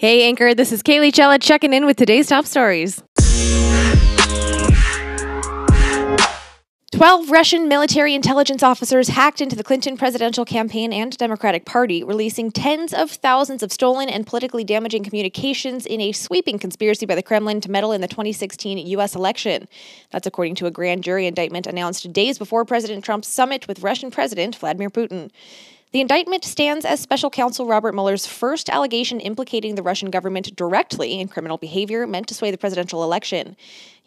Hey, Anchor, this is Kaylee Chella checking in with today's top stories. 12 Russian military intelligence officers hacked into the Clinton presidential campaign and Democratic Party, releasing tens of thousands of stolen and politically damaging communications in a sweeping conspiracy by the Kremlin to meddle in the 2016 U.S. election. That's according to a grand jury indictment announced days before President Trump's summit with Russian President Vladimir Putin. The indictment stands as special counsel Robert Mueller's first allegation implicating the Russian government directly in criminal behavior meant to sway the presidential election.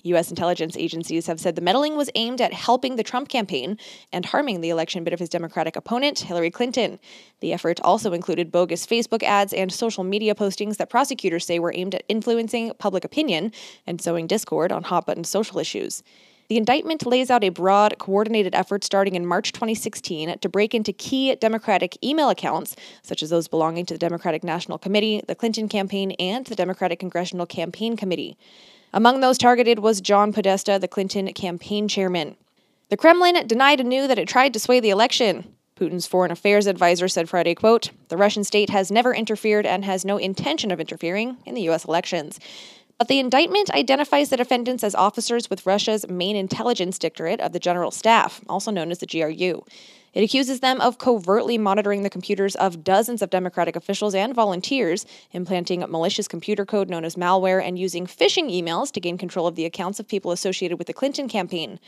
U.S. intelligence agencies have said the meddling was aimed at helping the Trump campaign and harming the election bid of his Democratic opponent, Hillary Clinton. The effort also included bogus Facebook ads and social media postings that prosecutors say were aimed at influencing public opinion and sowing discord on hot button social issues. The indictment lays out a broad, coordinated effort starting in March 2016 to break into key Democratic email accounts, such as those belonging to the Democratic National Committee, the Clinton campaign, and the Democratic Congressional Campaign Committee. Among those targeted was John Podesta, the Clinton campaign chairman. The Kremlin denied anew that it tried to sway the election. Putin's foreign affairs advisor said Friday, quote, "The Russian state has never interfered and has no intention of interfering in the US elections." But the indictment identifies the defendants as officers with Russia's main intelligence directorate of the General Staff, also known as the GRU. It accuses them of covertly monitoring the computers of dozens of Democratic officials and volunteers, implanting malicious computer code known as malware, and using phishing emails to gain control of the accounts of people associated with the Clinton campaign.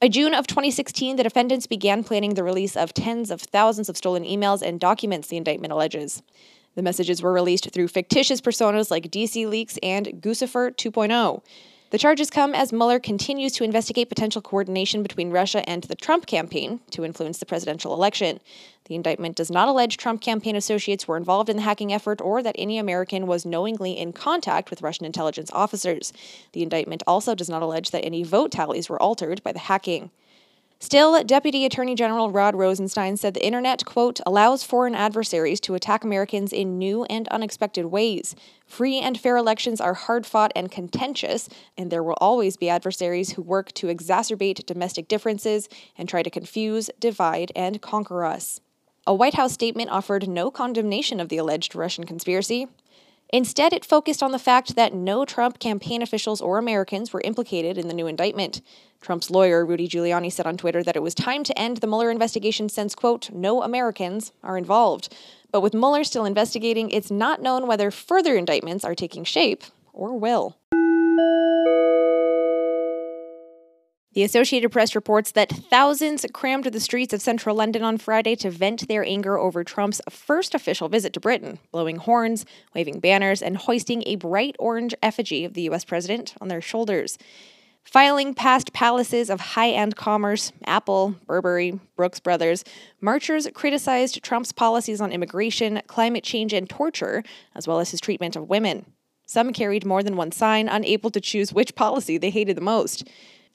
By June of 2016, the defendants began planning the release of tens of thousands of stolen emails and documents, the indictment alleges. The messages were released through fictitious personas like DC Leaks and Guccifer 2.0. The charges come as Mueller continues to investigate potential coordination between Russia and the Trump campaign to influence the presidential election. The indictment does not allege Trump campaign associates were involved in the hacking effort or that any American was knowingly in contact with Russian intelligence officers. The indictment also does not allege that any vote tallies were altered by the hacking. Still, Deputy Attorney General Rod Rosenstein said the internet, quote, allows foreign adversaries to attack Americans in new and unexpected ways. Free and fair elections are hard fought and contentious, and there will always be adversaries who work to exacerbate domestic differences and try to confuse, divide, and conquer us. A White House statement offered no condemnation of the alleged Russian conspiracy. Instead, it focused on the fact that no Trump campaign officials or Americans were implicated in the new indictment. Trump's lawyer, Rudy Giuliani, said on Twitter that it was time to end the Mueller investigation since, quote, no Americans are involved. But with Mueller still investigating, it's not known whether further indictments are taking shape or will. The Associated Press reports that thousands crammed the streets of central London on Friday to vent their anger over Trump's first official visit to Britain, blowing horns, waving banners, and hoisting a bright orange effigy of the U.S. president on their shoulders. Filing past palaces of high end commerce, Apple, Burberry, Brooks Brothers, marchers criticized Trump's policies on immigration, climate change, and torture, as well as his treatment of women. Some carried more than one sign, unable to choose which policy they hated the most.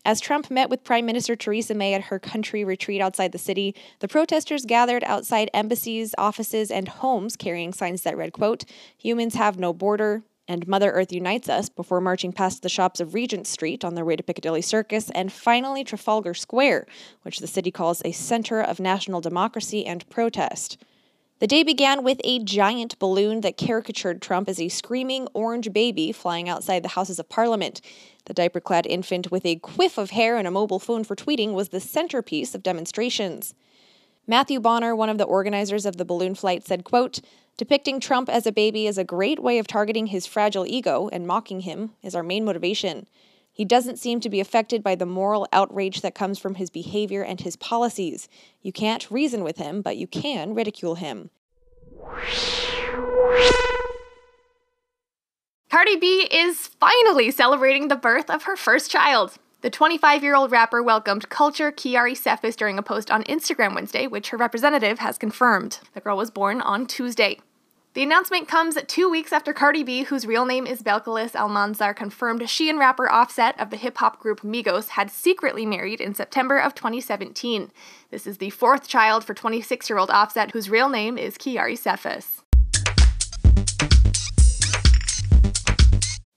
As Trump met with Prime Minister Theresa May at her country retreat outside the city, the protesters gathered outside embassies, offices, and homes carrying signs that read, quote, Humans have no border, and Mother Earth unites us before marching past the shops of Regent Street on their way to Piccadilly Circus and finally Trafalgar Square, which the city calls a center of national democracy and protest. The day began with a giant balloon that caricatured Trump as a screaming orange baby flying outside the Houses of Parliament. The diaper clad infant with a quiff of hair and a mobile phone for tweeting was the centerpiece of demonstrations. Matthew Bonner, one of the organizers of the balloon flight, said, quote, Depicting Trump as a baby is a great way of targeting his fragile ego and mocking him is our main motivation. He doesn't seem to be affected by the moral outrage that comes from his behavior and his policies. You can't reason with him, but you can ridicule him. Cardi B is finally celebrating the birth of her first child. The 25 year old rapper welcomed Kulture Kiari Cephus during a post on Instagram Wednesday, which her representative has confirmed. The girl was born on Tuesday. The announcement comes two weeks after Cardi B, whose real name is Belcalis Almanzar, confirmed she and rapper Offset of the hip hop group Migos had secretly married in September of 2017. This is the fourth child for 26 year old Offset, whose real name is Kiari Cephus.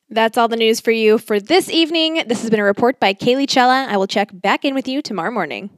That's all the news for you for this evening. This has been a report by Kaylee Chella. I will check back in with you tomorrow morning.